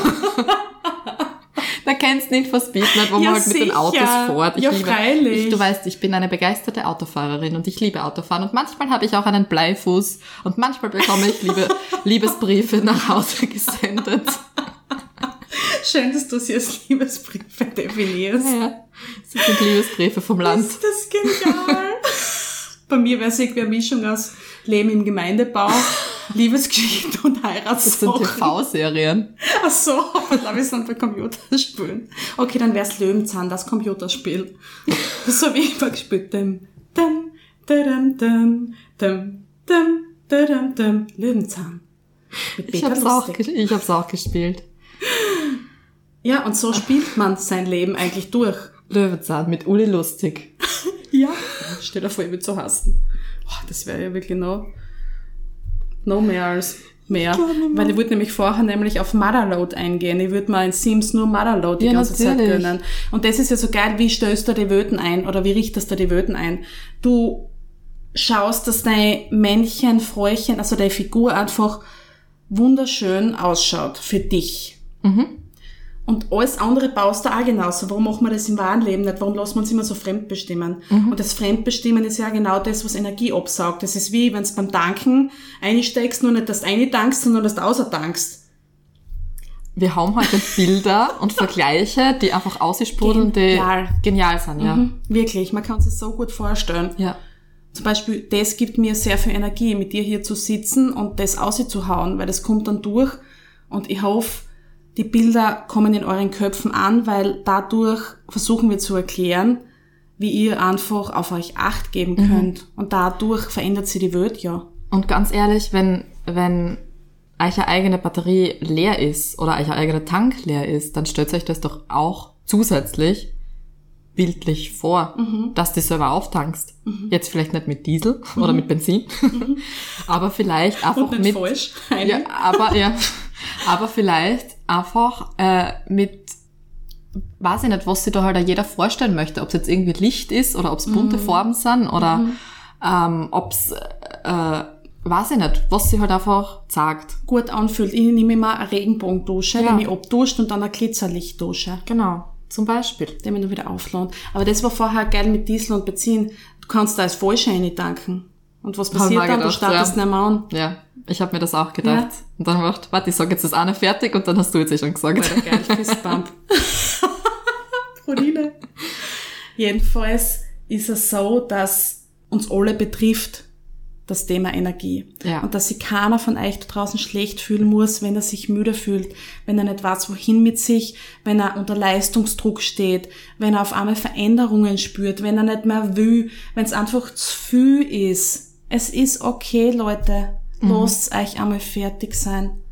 Da kennst du Need for Speed nicht, wo Ja, man halt mit den sicher. Autos fährt. Ich Ja, liebe, freilich. Ich, du weißt, ich bin eine begeisterte Autofahrerin und ich liebe Autofahren. Und manchmal habe ich auch einen Bleifuß und manchmal bekomme ich liebe, Liebesbriefe nach Hause gesendet. [LAUGHS] Schön, dass du sie als Liebesbriefe definierst. Ja, das sind Liebesbrieve vom Land. Ist das genial? [LAUGHS] Bei mir wäre es irgendwie eine Mischung aus Leben im Gemeindebau, [LAUGHS] Liebesgeschichte und Das sind Heiratssachen. TV-Serien. Ach so, glaube ich, sind bei Computerspielen. Okay, dann wär's Löwenzahn, das Computerspiel. So wie ich mal gespielt. Dum, dum, dum, dum, dum, dum, dum, dum, Löwenzahn. Mit Ich Peter hab's, auch, Lustig. ge- ich hab's auch gespielt. Ja, und so spielt man sein Leben eigentlich durch. Löwenzahn mit Uli Lustig. [LAUGHS] Ja. Stell dir vor, ich würde so hassen. Oh, das wäre ja wirklich noch, noch mehr als mehr. Weil ich würde nämlich vorher nämlich auf Motherload eingehen. Ich würde mal in Sims nur Motherload die Ja, ganze Zeit natürlich. gönnen. Und das ist ja so geil, wie stößt du die Wöten ein oder wie richtest du die Wöten ein? Du schaust, dass dein Männchen, Fräuchen, also deine Figur einfach wunderschön ausschaut für dich. Und alles andere baust du auch genauso. Warum machen wir das im wahren Leben nicht? Warum lassen wir uns immer so fremdbestimmen? Und das Fremdbestimmen ist ja genau das, was Energie absaugt. Das ist wie, wenn du beim Tanken einsteigst, nur nicht, dass du eintankst, sondern dass du außer tankst. Wir haben heute Bilder [LAUGHS] und Vergleiche, die einfach aussprudeln, die Genial. genial sind, ja. Mhm. Wirklich, man kann sich so gut vorstellen. Ja. Zum Beispiel, das gibt mir sehr viel Energie, mit dir hier zu sitzen und das auszuhauen, weil das kommt dann durch. Und ich hoffe, die Bilder kommen in euren Köpfen an, weil dadurch versuchen wir zu erklären, wie ihr einfach auf euch Acht geben könnt. Und dadurch verändert sich die Welt ja. Und ganz ehrlich, wenn, wenn eure eigene Batterie leer ist oder euer eigener Tank leer ist, dann stellt euch das doch auch zusätzlich bildlich vor, dass du selber auftankst. Jetzt vielleicht nicht mit Diesel [LAUGHS] oder mit Benzin, [LAUGHS] aber vielleicht einfach mit, falsch. ja, aber ja, aber vielleicht einfach äh, mit weiß ich nicht, was sich da halt auch jeder vorstellen möchte. Ob es jetzt irgendwie Licht ist oder ob es bunte Farben sind oder ähm, ob es, äh, weiß ich nicht, was sie halt einfach sagt. Gut anfühlt. Ich nehme immer eine Regenbogendusche, Ja. die mich abduscht und dann eine Glitzerlichtdusche, Genau, zum Beispiel. die mich dann wieder aufladen. Aber das war vorher geil mit Diesel und Benzin. Du kannst da als Vollscheine tanken. Und was passiert mir dann? Du startest ja. nicht mehr an. Ja, ich habe mir das auch gedacht. Ja. Und dann gedacht, warte, ich sage jetzt das eine fertig und dann hast du jetzt eh schon gesagt. Alter, geil, Fistbump. [LAUGHS] Proline. Jedenfalls ist es so, dass uns alle betrifft, das Thema Energie. Ja. Und dass sich keiner von euch da draußen schlecht fühlen muss, wenn er sich müde fühlt, wenn er nicht weiß, wohin mit sich, wenn er unter Leistungsdruck steht, wenn er auf einmal Veränderungen spürt, wenn er nicht mehr will, wenn es einfach zu viel ist. Es ist okay, Leute. Lasst euch einmal fertig sein.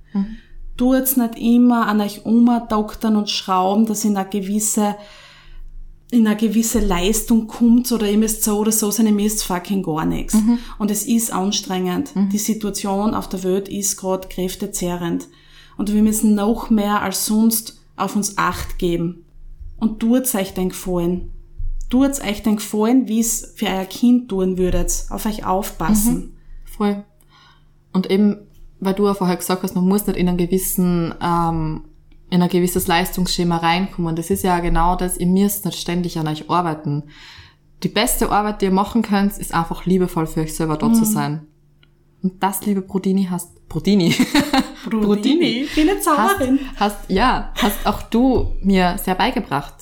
Tut's nicht immer an euch umdoktern und schrauben, dass in eine gewisse in eine gewisse Leistung kommt oder ihr müsst so oder so sein, ihr müsst fucking gar nichts. Und es ist anstrengend. Die Situation auf der Welt ist gerade kräftezehrend. Und wir müssen noch mehr als sonst auf uns Acht geben. Und tut's euch den Gefallen. Tut's euch den Gefallen, wie es für euer Kind tun würdet. Auf euch aufpassen. Voll. Und eben, weil du ja vorher gesagt hast, man muss nicht in einen gewissen, ähm, in ein gewisses Leistungsschema reinkommen. Das ist ja genau das, ihr müsst nicht ständig an euch arbeiten. Die beste Arbeit, die ihr machen könnt, ist einfach liebevoll für euch selber da zu sein. Und das, liebe Brodini, hast, Brodini, [LAUGHS] Brodini, Bin eine hast, Zauberin. hast, ja, hast auch du mir sehr beigebracht.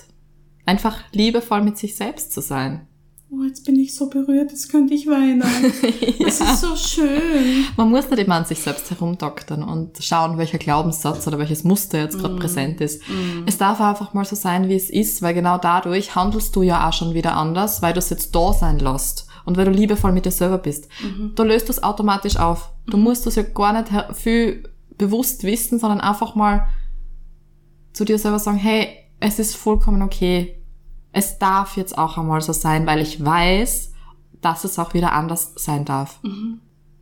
Einfach liebevoll mit sich selbst zu sein. Oh, jetzt bin ich so berührt, jetzt könnte ich weinen. [LAUGHS] Das ist so schön. Man muss nicht immer an sich selbst herumdoktern und schauen, welcher Glaubenssatz oder welches Muster jetzt gerade präsent ist. Es darf einfach mal so sein, wie es ist, weil genau dadurch handelst du ja auch schon wieder anders, weil du es jetzt da sein lässt und weil du liebevoll mit dir selber bist. Da löst du es automatisch auf. Du musst es ja gar nicht viel bewusst wissen, sondern einfach mal zu dir selber sagen, hey, es ist vollkommen okay. Es darf jetzt auch einmal so sein, weil ich weiß, dass es auch wieder anders sein darf.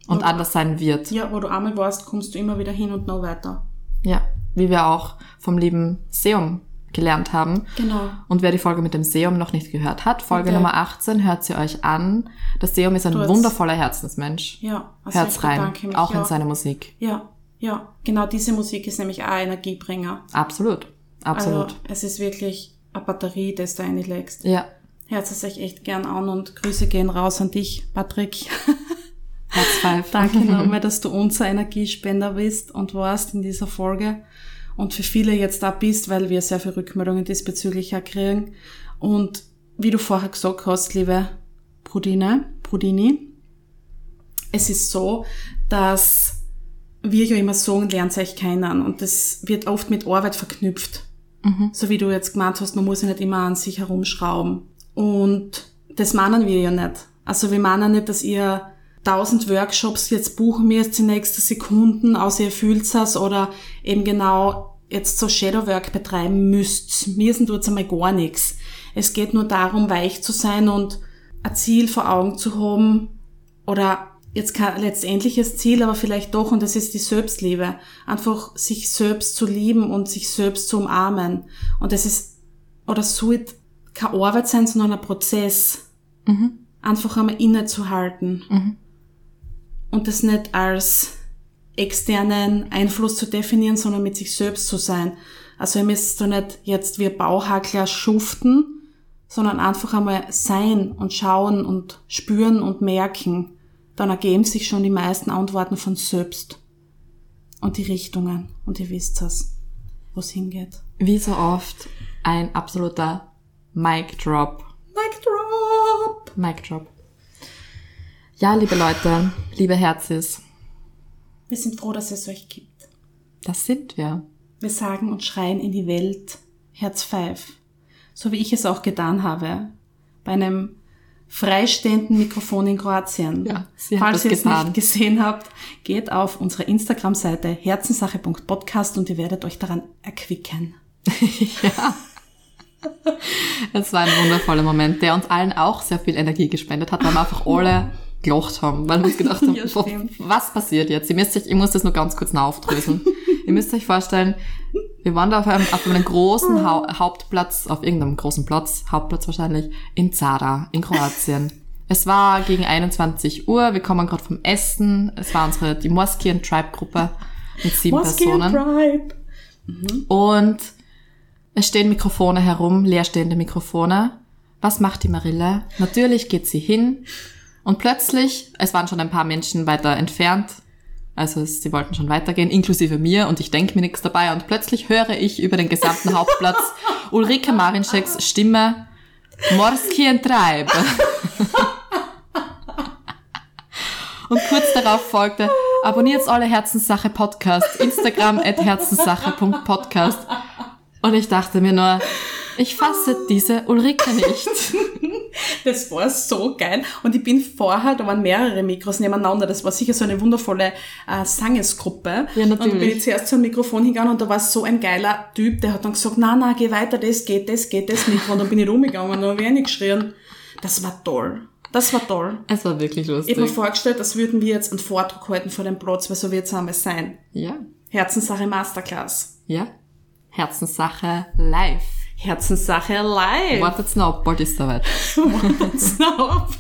Und anders sein wird. Ja, wo du einmal warst, kommst du immer wieder hin und noch weiter. Ja, wie wir auch vom lieben Seum gelernt haben. Genau. Und wer die Folge mit dem Seum noch nicht gehört hat, Folge Okay. Nummer 18, hört sie euch an. Das Seum ist ein hast- wundervoller Herzensmensch. Ja, also ich rein, auch ja. in seine Musik. Ja, ja. Genau diese Musik ist nämlich auch Energiebringer. Absolut, absolut. Also es ist wirklich eine Batterie, das du reinlegst. ja, Hört es euch echt gern an und Grüße gehen raus an dich, Patrick. [LAUGHS] [LAUGHS] Danke nochmal, [LAUGHS] dass du unser Energiespender bist und warst in dieser Folge. Und für viele jetzt da bist, weil wir sehr viele Rückmeldungen diesbezüglich auch kriegen. Und wie du vorher gesagt hast, liebe Brudine, Brudini, es ist so, dass wir ja immer sagen, lernt euch kennen. Und das wird oft mit Arbeit verknüpft. So wie du jetzt gemeint hast, man muss ja nicht immer an sich herumschrauben. Und das meinen wir ja nicht. Also wir meinen nicht, dass ihr tausend Workshops jetzt buchen müsst in nächsten Sekunden, außer ihr fühlt es oder eben genau jetzt so Shadowwork betreiben müsst. Müssen tut's einmal gar nichts. Es geht nur darum, weich zu sein und ein Ziel vor Augen zu haben oder jetzt kein letztendliches Ziel, aber vielleicht doch, und das ist die Selbstliebe. Einfach sich selbst zu lieben und sich selbst zu umarmen. Und das ist, oder sollte keine Arbeit sein, sondern ein Prozess. Einfach einmal innezuhalten. Und das nicht als externen Einfluss zu definieren, sondern mit sich selbst zu sein. Also ihr müsst da nicht jetzt wie Bauhackler schuften, sondern einfach einmal sein und schauen und spüren und merken. Dann ergeben sich schon die meisten Antworten von selbst. Und die Richtungen. Und ihr wisst es, wo es hingeht. Wie so oft ein absoluter Mic Drop. Mic drop! Mic Drop. Ja, liebe Leute, liebe Herzis, Wir sind froh, dass es euch gibt. das sind wir. Wir sagen und schreien in die Welt Herz 5. So wie ich es auch getan habe. Bei einem freistehenden Mikrofon in Kroatien. Ja, sie Falls ihr es nicht gesehen habt, geht auf unsere Instagram-Seite herzenssache.podcast und ihr werdet euch daran erquicken. [LAUGHS] Es war ein wundervoller Moment, der uns allen auch sehr viel Energie gespendet hat, weil wir einfach alle gelacht haben, weil wir uns gedacht haben, Ja, was passiert jetzt? Ihr müsst euch, ich muss das nur ganz kurz aufdröseln. Ihr müsst euch vorstellen, Wir waren da auf einem, auf einem großen Hau Hauptplatz, auf irgendeinem großen Platz, Hauptplatz wahrscheinlich, in Zara, in Kroatien. Es war gegen 21 Uhr, wir kommen gerade vom Essen. Es war unsere, die Moskian Tribe Gruppe mit sieben Moskian Personen. Tribe. Und es stehen Mikrofone herum, leerstehende Mikrofone. Was macht die Marille? Natürlich geht sie hin und plötzlich, es waren schon ein paar Menschen weiter entfernt, also sie wollten schon weitergehen, inklusive mir und ich denke mir nichts dabei und plötzlich höre ich über den gesamten Hauptplatz [LAUGHS] Ulrike Marinscheks Stimme Morskien Treib. [LAUGHS] Und kurz darauf folgte, abonniert alle Herzenssache Podcast, Instagram at herzenssache.podcast. Und ich dachte mir nur, ich fasse diese Ulrike nicht. [LAUGHS] Das war so geil. Und ich bin vorher, da waren mehrere Mikros nebeneinander. Das war sicher so eine wundervolle äh, Sangesgruppe. Ja, natürlich. Und bin ich zuerst zum Mikrofon hingegangen und da war so ein geiler Typ, der hat dann gesagt, na, na, geh weiter, das geht, das geht, das Mikro. Und dann bin ich rumgegangen und dann habe ich nicht geschrien. Das war toll. Das war toll. Es war wirklich Ich habe mir lustig. vorgestellt, als würden wir jetzt einen Vortrag halten vor dem Platz, weil so wird es einmal sein. Ja, Herzenssache Masterclass. ja. Herzenssache live. Herzenssache live. Wartet's noch, bald ist soweit. Stop.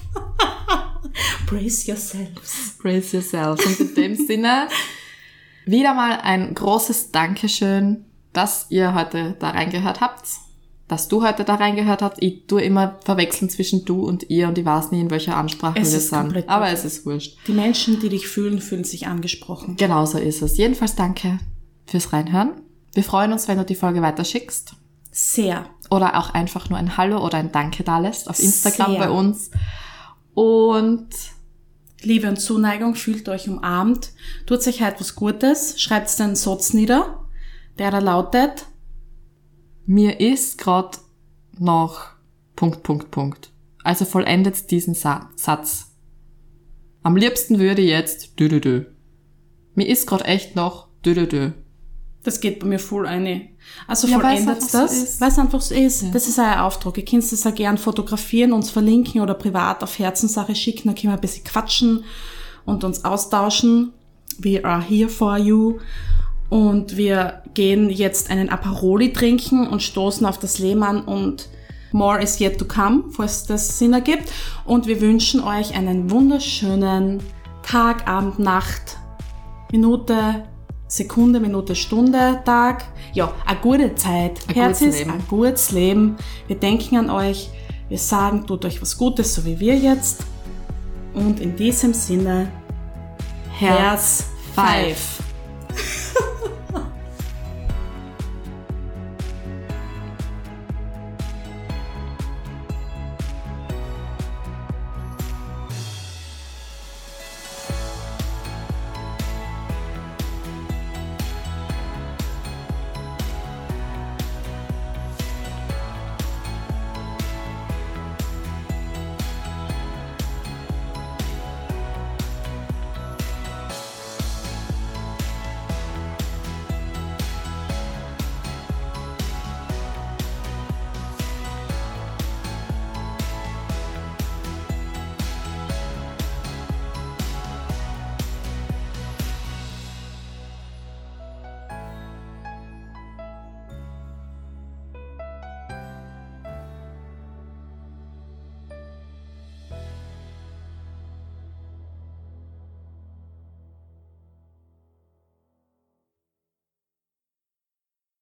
Brace yourselves. Brace yourself. Und in dem Sinne, wieder mal ein großes Dankeschön, dass ihr heute da reingehört habt. Dass du heute da reingehört habt. Ich tue immer verwechseln zwischen du und ihr und ich weiß nie, in welcher Ansprache Es wir sind. Aber okay. es ist wurscht. Die Menschen, die dich fühlen, fühlen sich angesprochen. Genau so ist es. Jedenfalls danke fürs Reinhören. Wir freuen uns, wenn du die Folge weiterschickst. Sehr. Oder auch einfach nur ein Hallo oder ein Danke da lässt auf Instagram Sehr. bei uns. Und Liebe und Zuneigung, fühlt euch umarmt. Tut euch heute was Gutes. Schreibt den Satz nieder, der da lautet, mir ist grad noch Punkt, Punkt, Punkt. Also vollendet diesen Sa Satz. Am liebsten würde jetzt dü, dü, dü. Mir ist grad echt noch dü, dü, dü. das geht bei mir voll eine. Also Ja, vollendet so das, ist. weil es einfach so ist. Das ist euer Auftrag. Ihr könnt das auch gern fotografieren, uns verlinken oder privat auf Herzenssache schicken. Dann können wir ein bisschen quatschen und uns austauschen. We are here for you. Und wir gehen jetzt einen Aperoli trinken und stoßen auf das an und more is yet to come, falls das Sinn ergibt. Und wir wünschen euch einen wunderschönen Tag, Abend, Nacht, Minute, Sekunde, Minute, Stunde, Tag. Ja, eine gute Zeit. Ein Herz ist Leben. ein gutes Leben. Wir denken an euch. Wir sagen, tut euch was Gutes, so wie wir jetzt. Und in diesem Sinne, Herz five. five.